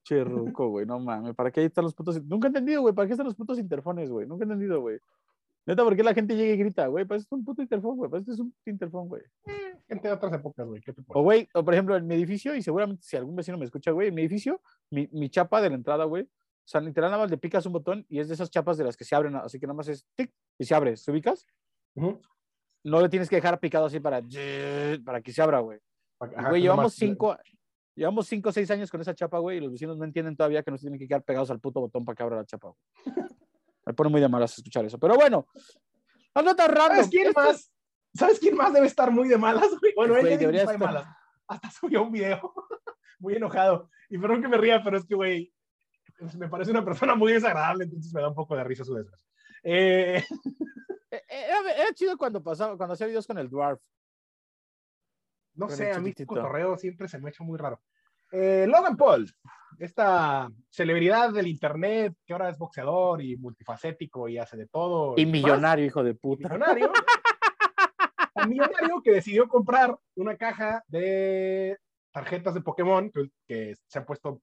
Che, ruco, güey, no mames. ¿Para qué ahí están los putos? Nunca he entendido, güey. ¿Para qué están los putos interfones, güey? Nunca he entendido, güey. Neta, ¿por qué la gente llega y grita, güey? Eso es un puto interfón, güey. Eso es un interfón, güey. Gente de otras épocas, güey. ¿Qué te O, güey, o por ejemplo, en mi edificio, y seguramente si algún vecino me escucha, güey, en mi edificio, mi, mi chapa de la entrada, güey, o sea, literal nada más le picas un botón y es de esas chapas de las que se abren, así que nada más es tic y se abre. ¿Se ubicas? No le tienes que dejar picado así para, para que se abra, güey. Ajá, Güey, llevamos nomás- cinco, llevamos cinco o seis años con esa chapa, güey, y los vecinos no entienden todavía que no se tienen que quedar pegados al puto botón para que abra la chapa, güey. Me pone muy de malas escuchar eso. Pero bueno, las notas random. ¿Sabes quién más? ¿Sabes quién más debe estar muy de malas, güey? Bueno, Güey, él debería está de estar- malas. Hasta subió un video muy enojado. Y perdón que me ría, pero es que, güey, me parece una persona muy desagradable, entonces me da un poco de risa su desgracia. Eh, Eh, eh, Era, era chido cuando pasaba, cuando hacía videos con el Dwarf. no Con sé, el a mí chiquitito. cotorreo siempre se me ha hecho muy raro. Eh, Logan Paul, esta celebridad del internet que ahora es boxeador y multifacético y hace de todo. Y millonario, hijo de puta. millonario. Un millonario que decidió comprar una caja de tarjetas de Pokémon que, que se han puesto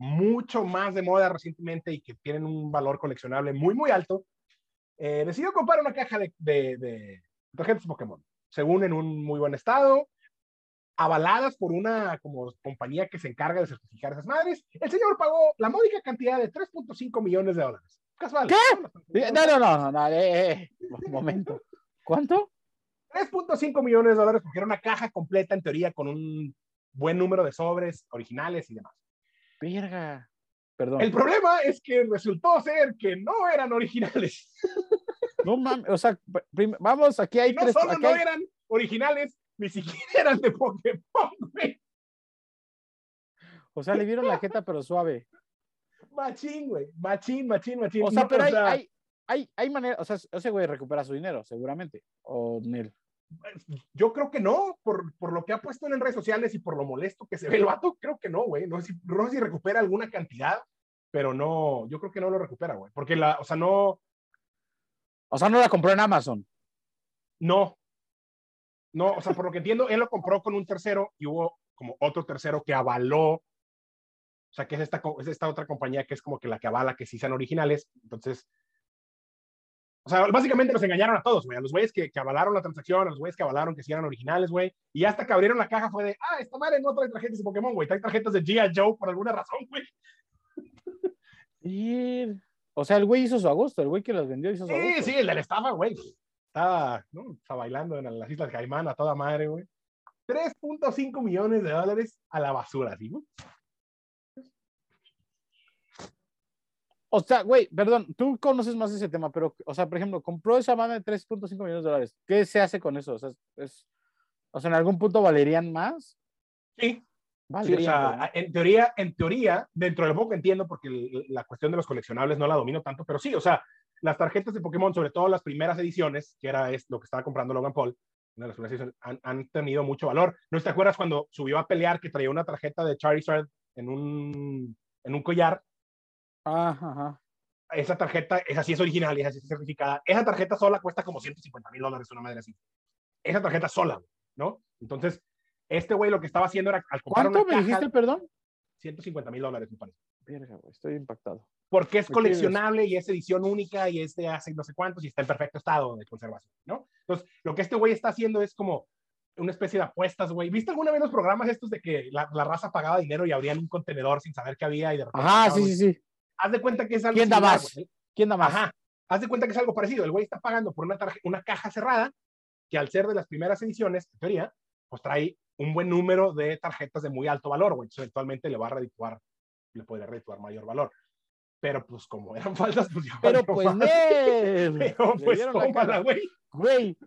mucho más de moda recientemente y que tienen un valor coleccionable muy, muy alto. Eh, decidió comprar una caja de, de- de tarjetas de Pokémon, según en un muy buen estado, avaladas por una como compañía que se encarga de certificar esas madres. El señor pagó la módica cantidad de 3.5 millones de dólares. Casual. ¿Qué? No, no, no, no, no, eh, eh, un momento. ¿Cuánto? 3.5 millones de dólares porque era una caja completa en teoría con un buen número de sobres originales y demás. Verga. Perdón. El problema es que resultó ser que no eran originales. No mames, o sea, vamos, aquí hay Y no tres. solo no hay- eran originales, ni siquiera eran de Pokémon, güey. O sea, le dieron la jeta, pero suave. Machín, güey. Machín, machín, machín. O sea, pero hay, hay, hay manera, o sea, ese güey recupera su dinero, seguramente. O Nel. Yo creo que no, por, por lo que ha puesto en redes sociales y por lo molesto que se ve el vato, creo que no, güey. No sé si, no sé si recupera alguna cantidad, pero no, yo creo que no lo recupera, güey. Porque la, o sea, no, O sea, no la compró en Amazon. No. No, o sea, por lo que entiendo, él lo compró con un tercero y hubo como otro tercero que avaló. O sea, que es esta, es esta otra compañía que es como que la que avala que sí sean originales. Entonces, o sea, básicamente nos engañaron a todos, güey. A los güeyes que, que avalaron la transacción, a los güeyes que avalaron que sí eran originales, güey. Y hasta que abrieron la caja fue de, ah, esta madre no trae tarjetas de Pokémon, güey. Trae tarjetas de G.I. Joe por alguna razón, güey. Y... O sea, el güey hizo su agosto, el güey que las vendió hizo su Sí, agosto. sí, el de la estafa, güey. Estaba, ¿no? Estaba bailando en las Islas Caimán a toda madre, güey. 3.5 millones de dólares a la basura, ¿sí? güey? O sea, güey, perdón, tú conoces más ese tema, pero, o sea, por ejemplo, compró esa banda de 3.5 millones de dólares. ¿Qué se hace con eso? O sea, es, o sea, ¿en algún punto valerían más? Sí, Sí, o sea, en teoría, en teoría, dentro del poco entiendo, porque la cuestión de los coleccionables no la domino tanto, pero sí, o sea, las tarjetas de Pokémon, sobre todo las primeras ediciones, que era es lo que estaba comprando Logan Paul, una de las primeras ediciones, han, han tenido mucho valor. ¿No te acuerdas cuando subió a pelear que traía una tarjeta de Charizard en un, en un collar? Ajá, ajá. Esa tarjeta, esa sí es original esa sí está certificada. Esa tarjeta sola cuesta como 150 mil dólares, una madre así. Esa tarjeta sola, ¿no? Entonces, este güey lo que estaba haciendo era al comprar ¿Cuánto una me caja, dijiste, perdón? 150 mil dólares, me parece. Verga, estoy impactado. Porque es ¿De qué coleccionable y es edición única y es de hace no sé cuántos y está en perfecto estado de conservación, ¿no? Entonces, lo que este güey está haciendo es como una especie de apuestas, güey. ¿Viste alguna vez los programas estos de que la, la raza pagaba dinero y abrían un contenedor sin saber qué había y de repente... Ajá, sí, sí, sí. Haz de cuenta que es algo ¿Quién da más? güey. ¿Quién da más? Ajá. Haz de cuenta que es algo parecido. El güey está pagando por una, una caja cerrada que al ser de las primeras ediciones, en teoría, pues trae un buen número de tarjetas de muy alto valor, güey. Entonces, eventualmente le va a redituar, le puede redituar mayor valor. Pero pues como eran falsas, pues ya Pero pues. Nel, Pero pues tómala, güey. Güey.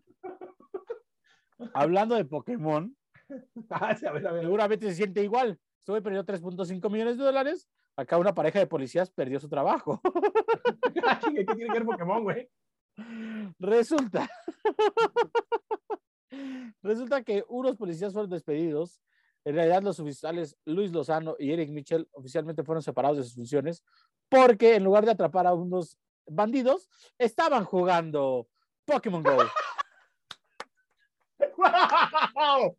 Hablando de Pokémon, Ah, sí, a ver, a ver. seguramente se siente igual. Estuve perdió 3.5 millones de dólares. Acá una pareja de policías perdió su trabajo. Ah, ¿Qué tiene que ver Pokémon, güey? Resulta. Resulta que unos policías fueron despedidos. En realidad, los oficiales Luis Lozano y Eric Mitchell oficialmente fueron separados de sus funciones porque en lugar de atrapar a unos bandidos, estaban jugando Pokémon Go.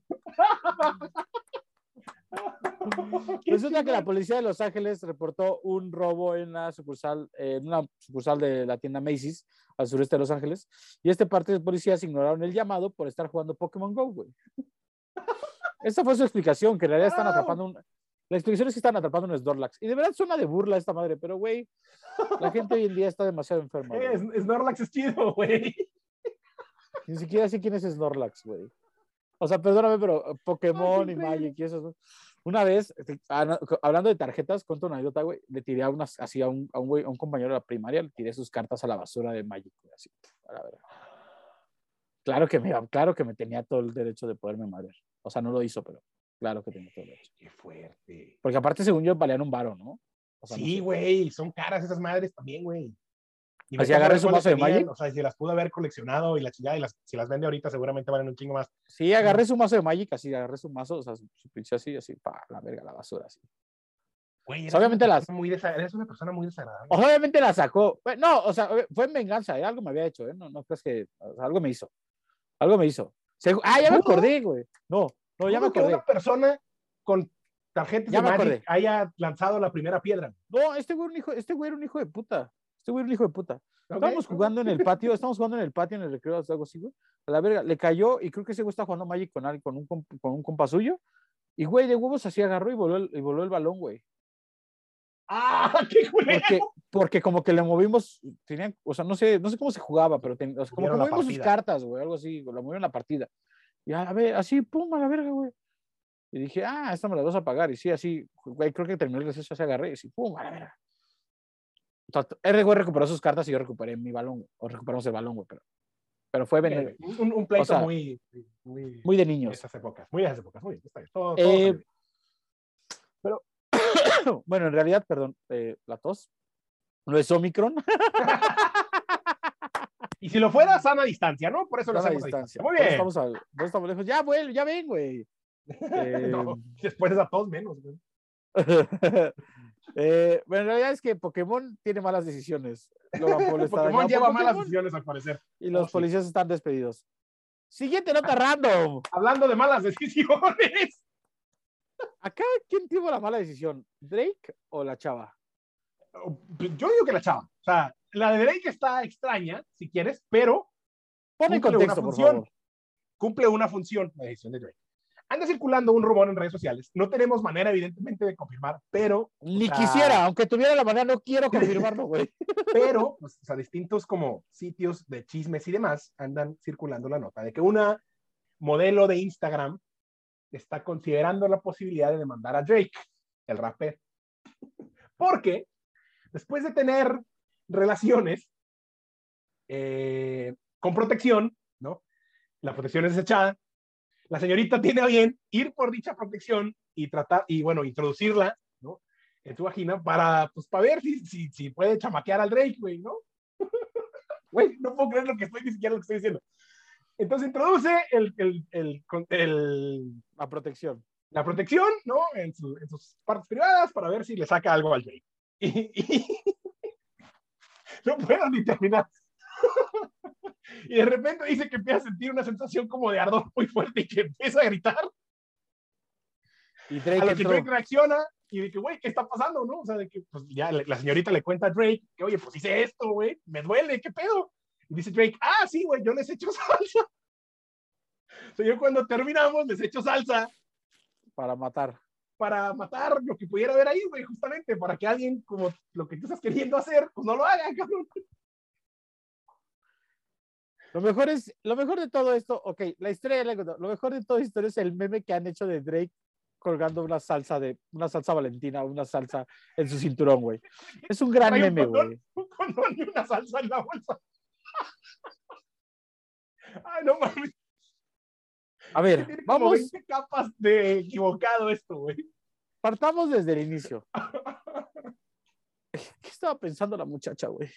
Resulta que la policía de Los Ángeles reportó un robo en la sucursal, en una sucursal de la tienda Macy's al sureste de Los Ángeles, y este parte de policías ignoraron el llamado por estar jugando Pokémon Go, güey. Esta fue su explicación, que en realidad están Wow. atrapando un... La explicación es que están atrapando un Snorlax. Y de verdad suena de burla esta madre, pero güey, la gente hoy en día está demasiado enferma. güey. Snorlax es chido, güey. Ni siquiera sé quién es Snorlax, güey. O sea, perdóname, pero eh, Pokémon y. Magic y eso. Una vez, este, co- hablando de tarjetas, cuento una anécdota, güey. Le tiré a unas, así a un, a un güey, a un compañero de la primaria, le tiré sus cartas a la basura de Magic, güey, así, a la verga. Claro que me, claro que me tenía todo el derecho de poderme madrear. O sea, no lo hizo, pero claro que tenía todo el derecho. Qué fuerte. Porque aparte, según yo, valían un varo, ¿no? O sea, no Sí, sé. güey, son caras esas madres también, güey. Y Así agarré su mazo de Magic. O sea, si las pudo haber coleccionado y la chingada, y las, si las vende ahorita seguramente valen un chingo más. Sí, agarré su mazo de Magic, así, agarré su mazo, o sea, su, su pinche así, así, pa, la verga, la basura, así. Güey, eres obviamente una las- Muy eres una persona muy desagradable. Obviamente la sacó. No, o sea, fue en venganza, ¿eh? algo me había hecho, ¿eh? No, no crees que. o sea, algo me hizo. Algo me hizo. Ah, ya me acordé, güey. No, no, ya me Dudo que acordé. una persona con tarjetas Ya de me Magic acordé. haya lanzado la primera piedra. No, este güey, era un hijo, este güey era un hijo de puta. Este güey era un hijo de puta. ¿ok? Estábamos jugando en el patio, estábamos jugando en el patio, en el recreo, algo así, güey. A la verga, le cayó y creo que ese güey está jugando Magic con, alguien, con, un, con un compa suyo. Y, güey, de huevos así agarró y voló el, y voló el balón, güey. ¡Ah, qué culero! Porque, porque como que le movimos, tenían, o sea, no sé, no sé cómo se jugaba, pero ten- o sea, como que movimos sus cartas, güey, algo así, lo movieron la partida. Y a ver, así, pum, a la verga, güey. Y dije, ah, esta me la vas a pagar. Y sí, así, güey, creo que terminó el receso, así agarré, y así, pum, a la verga. El güey recuperó sus cartas y yo recuperé mi balón, güey, o recuperamos el balón, güey, pero, pero fue vender- Un, un pleito O sea, muy, muy, muy de de niños. esas épocas. Muy de esas épocas. Muy bien, está bien. Todo, todo Eh. bueno, en realidad, perdón, eh, la tos. No es Omicron. Y si lo fuera, sana distancia, ¿no? Por eso lo a hacemos a distancia. Muy bien. estamos, al- no estamos lejos. Ya, güey, ya ven, güey. Eh, No, después de esa tos, menos. güey. Eh, bueno, en realidad es que Pokémon tiene malas decisiones. Pokémon lleva malas decisiones, al parecer. Y los Oh, sí. policías están despedidos. Siguiente nota random. Hablando de malas decisiones. Acá, ¿quién tuvo la mala decisión? ¿Drake o la chava? Yo digo que la chava. O sea, la de Drake está extraña, si quieres, pero Pon en Cumple una contexto, por función. favor. cumple una función la decisión de Drake. Anda circulando un rumor en redes sociales. No tenemos manera, evidentemente, de confirmar, pero, Ni sea- quisiera, aunque tuviera la manera, no quiero confirmarlo, güey. pero, pues, o sea, distintos como sitios de chismes y demás andan circulando la nota de que una modelo de Instagram está considerando la posibilidad de demandar a Drake, el rapper. Porque después de tener relaciones eh, con protección, ¿no? La protección es desechada. La señorita tiene a bien ir por dicha protección y tratar, y bueno, introducirla, ¿no? En su vagina para, pues, para ver si, si, si puede chamaquear al Drake, güey, ¿no? Güey, no puedo creer lo que estoy, ni siquiera lo que estoy diciendo. Entonces introduce el, el, el, el- La protección. la protección, ¿no? En, su- en sus partes privadas para ver si le saca algo al Drake. Y, y- no puedo ni terminar. y de repente dice que empieza a sentir una sensación como de ardor muy fuerte y que empieza a gritar. Y A Drake lo que. Drake reacciona y de que, güey, ¿qué está pasando, no? O sea, de que pues, ya la señorita le cuenta a Drake que, oye, pues hice esto, güey, me duele, ¿qué pedo? Y dice Drake, ah, sí, güey, yo les echo salsa. O sea, yo cuando terminamos les echo salsa para matar. para matar lo que pudiera haber ahí, güey, justamente, para que alguien como lo que tú estás queriendo hacer, pues no lo haga, cabrón. Lo mejor es, lo mejor de todo esto, ok, la historia. Lo mejor de toda esta historia es el meme que han hecho de Drake colgando una salsa de, una salsa valentina, una salsa en su cinturón, güey. Es un gran un meme, güey. Un condón y una salsa en la bolsa. Ay, no mames. A ver, Tiene como vamos, 20 capas de equivocado esto, güey. partamos desde el inicio. ¿Qué estaba pensando la muchacha, güey?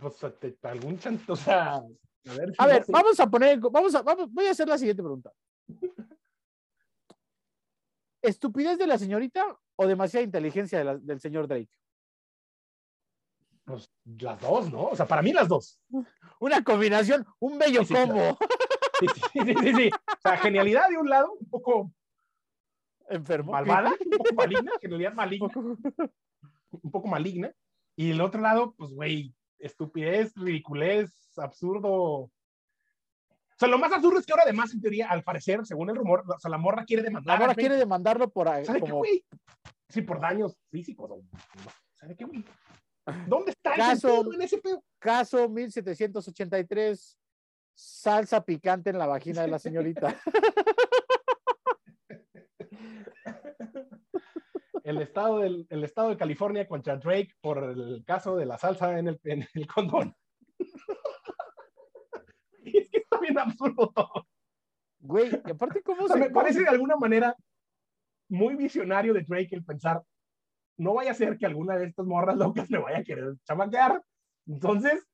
Pues, algún chanto, o sea, a ver. si A no ver, sé. vamos a poner, vamos a, vamos, voy a hacer la siguiente pregunta. ¿Estupidez de la señorita o demasiada inteligencia de la- del señor Drake? Pues, las dos, ¿no? O sea, para mí las dos. Una combinación, un bello Sí, combo. Sí, sí, sí, sí, sí. O sea, genialidad de un lado, un poco Enfermo. malvada, un poco maligna, genialidad maligna, un poco maligna. Y el otro lado, pues, güey, estupidez, ridiculez, absurdo. O sea, lo más absurdo es que ahora además, en teoría, al parecer, según el rumor, o sea, la morra quiere La demandar. morra a quiere demandarlo por ¿Sabe qué, como güey? Sí, por daños físicos. o- ¿Sabe qué, güey? ¿Dónde está el Caso- sentido en ese pedo? caso 1783, salsa picante en la vagina de la señorita. El estado, del, el estado de California contra Drake por el caso de la salsa en el, en el condón. Es que está bien absurdo todo. Güey, y aparte, ¿cómo O sea, se me parece de alguna manera muy visionario de Drake el pensar, no vaya a ser que alguna de estas morras locas me vaya a querer chamaquear. Entonces,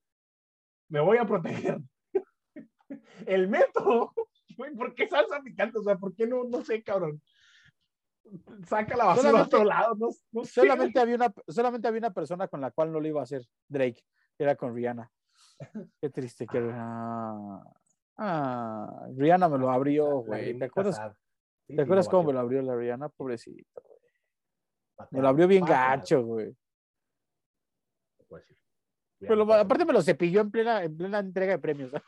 me voy a proteger. El método, güey, ¿por qué salsa picante? O sea, ¿por qué no, no sé, cabrón? Saca la basura a Solamente- otro lado, no, no sé. solamente había una solamente había una persona con la cual no lo iba a hacer Drake era con Rihanna qué triste que ah, ah, Rihanna me lo abrió güey te acuerdas te acuerdas cómo me lo abrió la Rihanna pobrecito. Me lo abrió bien gacho güey. Pero lo- aparte me lo cepilló en plena en plena entrega de premios.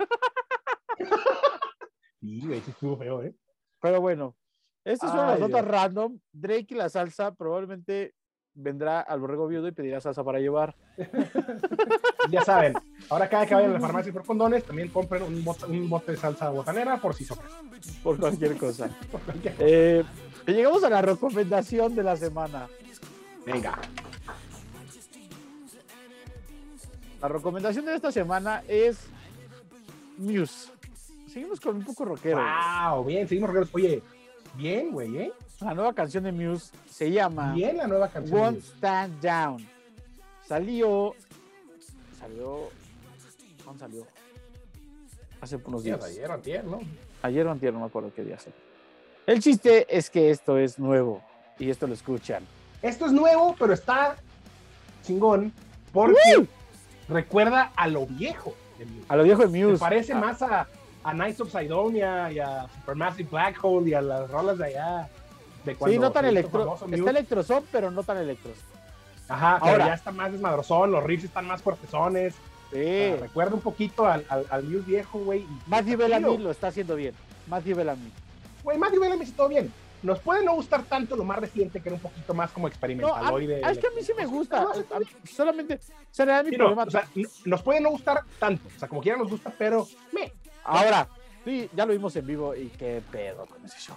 Sí, güey, sí estuvo feo, ¿eh? pero bueno estas son las notas random. Drake y la salsa probablemente vendrá al borrego viudo y pedirá salsa para llevar. Ya saben, ahora cada que vayan a la farmacia por condones, también compren un bote, un bote de salsa botanera por si soplan. por cualquier cosa. Por cualquier- Eh, llegamos a la recomendación de la semana. Venga. La recomendación de esta semana es Muse. Seguimos con un poco rockero. Wow, bien, seguimos rockeros. Oye, bien, güey, ¿eh? La nueva canción de Muse se llama Bien la nueva canción. de Won't Muse. Stand Down. Salió. Salió. ¿Cuándo salió? Hace unos días. ayer, antier, ¿no? Ayer o antier, no me acuerdo qué día salió. El chiste es que esto es nuevo y esto lo escuchan. Esto es nuevo, pero está chingón porque recuerda a lo viejo de Muse. A lo viejo de Se Muse. parece Ah, más a, a Nights of Sidonia y a Supermassive Black Hole y a las rolas de allá. De Sí, cuando no tan electro. Está electrozón, pero no tan electros. Ajá, pero Ahora. ya está más desmadrozón, los riffs están más fuertezones. Sí. Recuerda un poquito al, al, al Muse viejo, güey. Matthew Bellamy lo está haciendo bien. Matthew Bellamy. Güey, Matthew Bellamy sí todo bien. Nos puede no gustar tanto lo más reciente, que era un poquito más como No, a, experimentaloide. ah, es que a mí sí me gusta. No, A mí- solamente, era mi Sí, no, problema. o sea, nos puede no gustar tanto. O sea, como quiera nos gusta, pero me. Ahora, sí, ya lo vimos en vivo y qué pedo con ese show.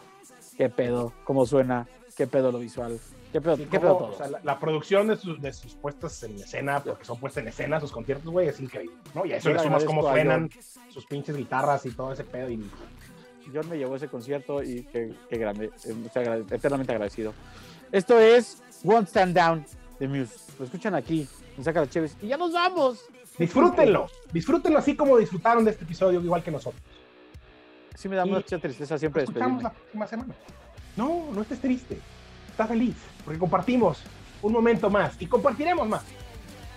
Qué pedo, cómo suena, qué pedo lo visual, qué pedo, qué pedo todo. o sea, la, la producción de sus, de sus puestas en escena, porque son puestas en escena, sus conciertos, güey, es increíble. ¿no? Y a eso le sumas cómo a suenan sus pinches guitarras y todo ese pedo. Y John me llevó a ese concierto y qué, qué grande, eh, eternamente agradecido. Esto es Won't Stand Down de Muse. Lo escuchan aquí, me saca las chéves y ya nos vamos. disfrútenlo, disfrútenlo así como disfrutaron de este episodio, igual que nosotros. Sí me da Y- mucha tristeza siempre despedirme. la próxima semana. No, no estés triste. Está feliz, porque compartimos un momento más y compartiremos más.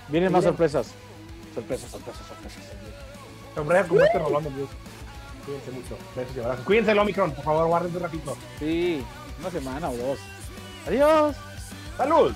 Vienen más sorpresas. Sorpresas, sorpresas, sorpresas. Sobre como este de Dios. Cuídense mucho. Besos y abrazos. Cuídense el Omicron, por favor, guárdense un ratito. Sí, una semana o dos. Adiós. ¡Salud!